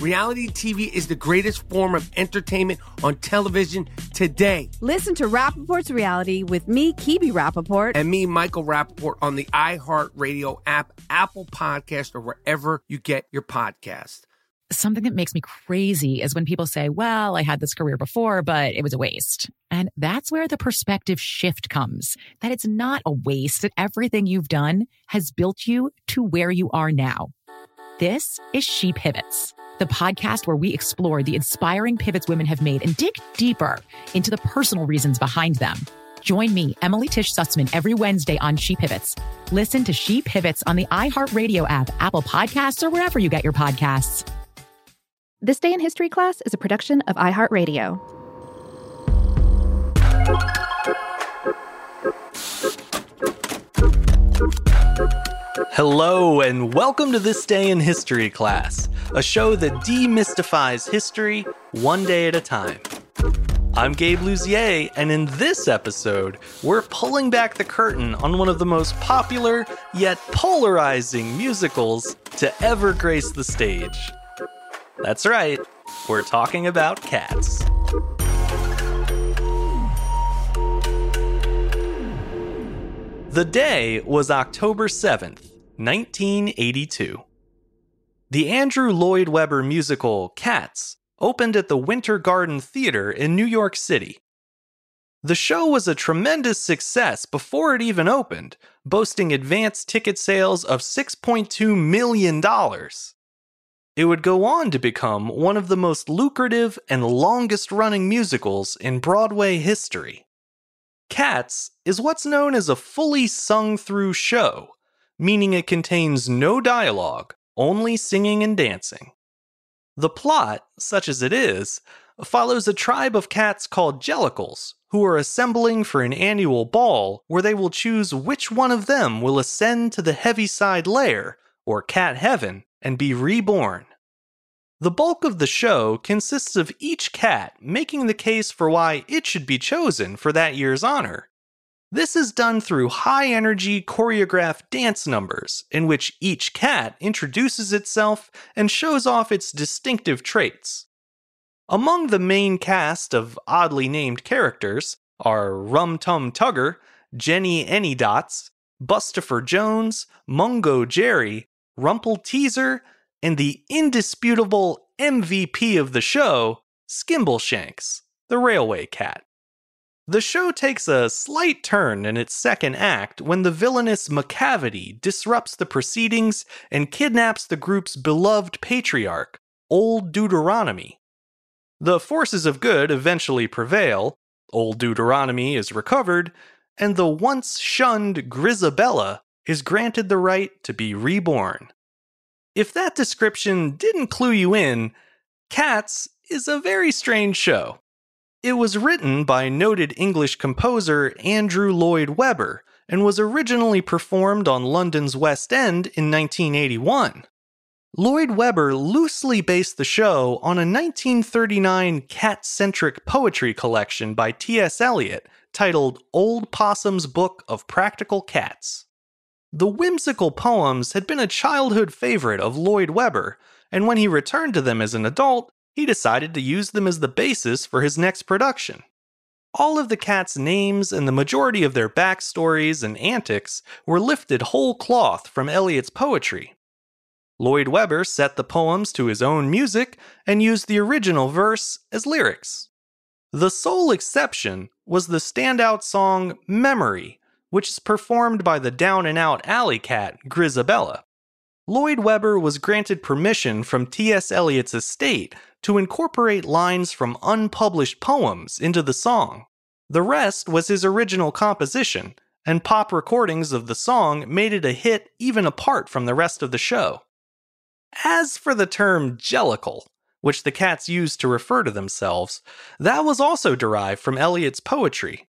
Reality TV is the greatest form of entertainment on television today. Listen to Rapaport's Reality with me, Kebe Rapaport. And me, Michael Rapaport, on the iHeartRadio app, Apple Podcast, or wherever you get your podcast. Something that makes me crazy is when people say, well, I had this career before, but it was a waste. And that's where the perspective shift comes that it's not a waste, that everything you've done has built you to where you are now. This is She Pivots, the podcast where we explore the inspiring pivots women have made and dig deeper into the personal reasons behind them. Join me, Emily Tish Sussman, every Wednesday on She Pivots. Listen to She Pivots on the iHeartRadio app, Apple Podcasts, or wherever you get your podcasts. This Day in History class is a production of iHeartRadio. Hello, and welcome to This Day in History class, a show that demystifies history one day at a time. I'm Gabe Luzier, and in this episode, we're pulling back the curtain on one of the most popular yet polarizing musicals to ever grace the stage. That's right, we're talking about cats. The day was October 7th, 1982. The Andrew Lloyd Webber musical Cats opened at the Winter Garden Theater in New York City. The show was a tremendous success before it even opened, boasting advance ticket sales of $6.2 million. It would go on to become one of the most lucrative and longest running musicals in Broadway history. Cats is what's known as a fully sung through show, meaning it contains no dialogue, only singing and dancing. The plot, such as it is, follows a tribe of cats called Jellicles, who are assembling for an annual ball where they will choose which one of them will ascend to the Heaviside Layer, or Cat Heaven, and be reborn. The bulk of the show consists of each cat making the case for why it should be chosen for that year's honor. This is done through high energy choreographed dance numbers, in which each cat introduces itself and shows off its distinctive traits. Among the main cast of oddly named characters are Rum Tum Tugger, Jenny Anydots, Bustopher Jones, Mungo Jerry, Rumpleteazer, and the indisputable MVP of the show, Skimbleshanks, the railway cat. The show takes a slight turn in its second act when the villainous Macavity disrupts the proceedings and kidnaps the group's beloved patriarch, Old Deuteronomy. The forces of good eventually prevail, Old Deuteronomy is recovered, and the once shunned Grizabella is granted the right to be reborn. If that description didn't clue you in, Cats is a very strange show. It was written by noted English composer Andrew Lloyd Webber and was originally performed on London's West End in 1981. Lloyd Webber loosely based the show on a 1939 cat centric poetry collection by T.S. Eliot titled Old Possum's Book of Practical Cats. The whimsical poems had been a childhood favorite of Lloyd Webber, and when he returned to them as an adult, he decided to use them as the basis for his next production. All of the cats' names and the majority of their backstories and antics were lifted whole cloth from Eliot's poetry. Lloyd Webber set the poems to his own music and used the original verse as lyrics. The sole exception was the standout song Memory, which is performed by the down and out alley cat Grizabella. Lloyd Webber was granted permission from T.S. Eliot's estate to incorporate lines from unpublished poems into the song. The rest was his original composition, and pop recordings of the song made it a hit even apart from the rest of the show. As for the term jellicle, which the cats used to refer to themselves, that was also derived from Eliot's poetry.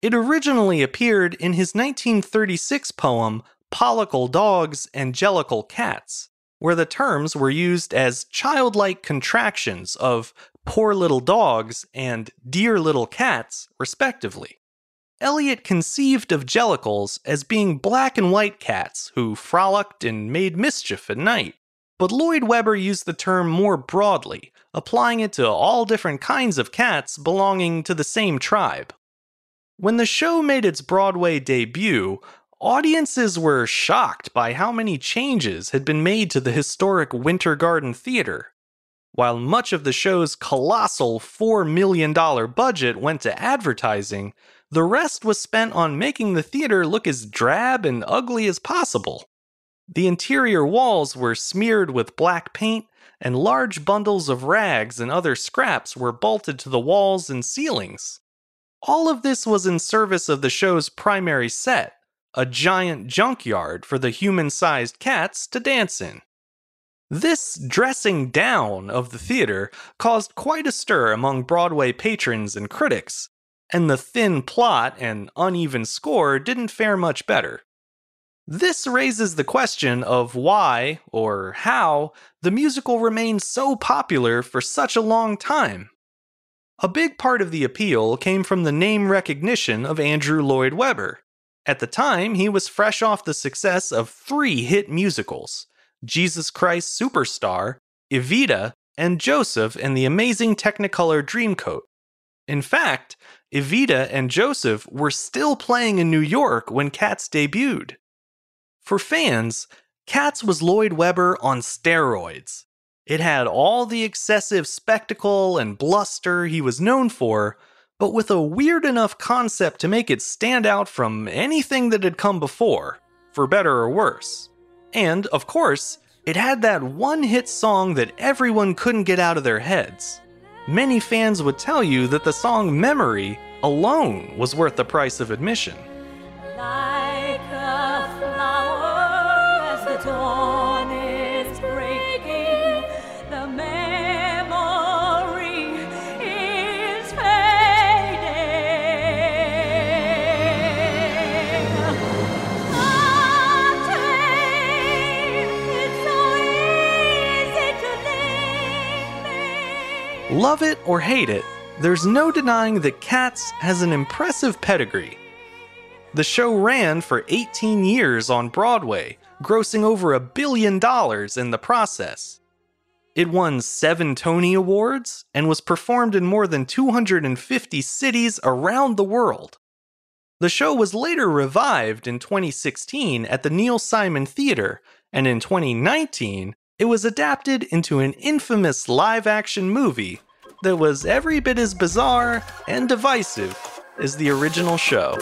It originally appeared in his 1936 poem Pollicle Dogs and Jellicle Cats, where the terms were used as childlike contractions of poor little dogs and dear little cats, respectively. Eliot conceived of jellicles as being black and white cats who frolicked and made mischief at night. But Lloyd Webber used the term more broadly, applying it to all different kinds of cats belonging to the same tribe. When the show made its Broadway debut, audiences were shocked by how many changes had been made to the historic Winter Garden Theater. While much of the show's colossal $4 million budget went to advertising, the rest was spent on making the theater look as drab and ugly as possible. The interior walls were smeared with black paint, and large bundles of rags and other scraps were bolted to the walls and ceilings. All of this was in service of the show's primary set, a giant junkyard for the human sized cats to dance in. This dressing down of the theater caused quite a stir among Broadway patrons and critics, and the thin plot and uneven score didn't fare much better. This raises the question of why, or how, the musical remained so popular for such a long time. A big part of the appeal came from the name recognition of Andrew Lloyd Webber. At the time, he was fresh off the success of three hit musicals Jesus Christ Superstar, Evita, and Joseph and the Amazing Technicolor Dreamcoat. In fact, Evita and Joseph were still playing in New York when Cats debuted. For fans, Cats was Lloyd Webber on steroids. It had all the excessive spectacle and bluster he was known for, but with a weird enough concept to make it stand out from anything that had come before, for better or worse. And, of course, it had that one hit song that everyone couldn't get out of their heads. Many fans would tell you that the song Memory alone was worth the price of admission. Love it or hate it, there's no denying that Cats has an impressive pedigree. The show ran for 18 years on Broadway, grossing over a billion dollars in the process. It won seven Tony Awards and was performed in more than 250 cities around the world. The show was later revived in 2016 at the Neil Simon Theater, and in 2019, it was adapted into an infamous live action movie that was every bit as bizarre and divisive as the original show.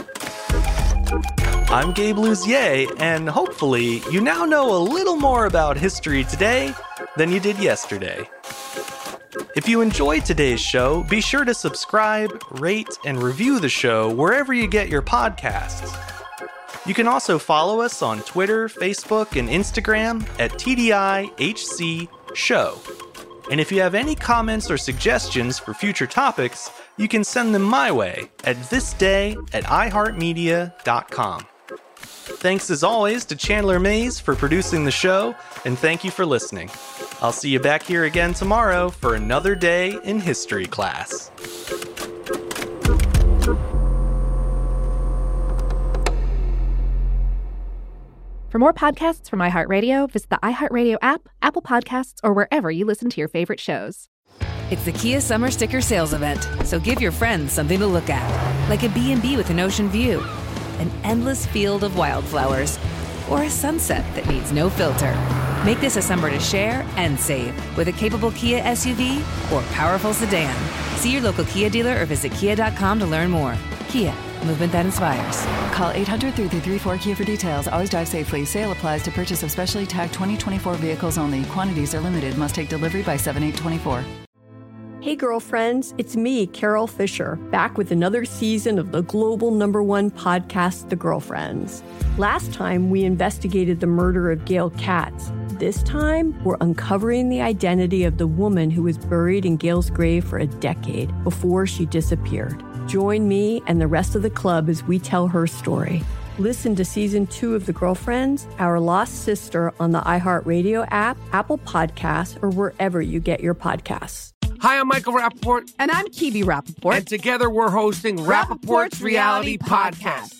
I'm Gabe Luzier, and hopefully, you now know a little more about history today than you did yesterday. If you enjoyed today's show, be sure to subscribe, rate, and review the show wherever you get your podcasts. You can also follow us on Twitter, Facebook, and Instagram at TDIHC Show. And if you have any comments or suggestions for future topics, you can send them my way at thisday at iheartmedia.com. Thanks as always to Chandler Mayes for producing the show, and thank you for listening. I'll see you back here again tomorrow for another day in history class. For more podcasts from iHeartRadio, visit the iHeartRadio app, Apple Podcasts, or wherever you listen to your favorite shows. It's the Kia Summer Sticker Sales Event, so give your friends something to look at, like a B&B with an ocean view, an endless field of wildflowers, or a sunset that needs no filter. Make this a summer to share and save with a capable Kia SUV or powerful sedan. See your local Kia dealer or visit kia.com to learn more. Kia, movement that inspires. Call 800 334 Kia for details. Always drive safely. Sale applies to purchase of specially tagged 2024 vehicles only. Quantities are limited. Must take delivery by 7824. Hey, girlfriends, it's me, Carole Fisher, back with another season of the global number one podcast, The Girlfriends. Last time, we investigated the murder of Gail Katz. This time, we're uncovering the identity of the woman who was buried in Gail's grave for a decade before she disappeared. Join me and the rest of the club as we tell her story. Listen to season two of The Girlfriends, Our Lost Sister on the iHeartRadio app, Apple Podcasts, or wherever you get your podcasts. Hi, I'm Michael Rapaport. And I'm Kebe Rapaport. And together we're hosting Rapaport's Reality Podcast.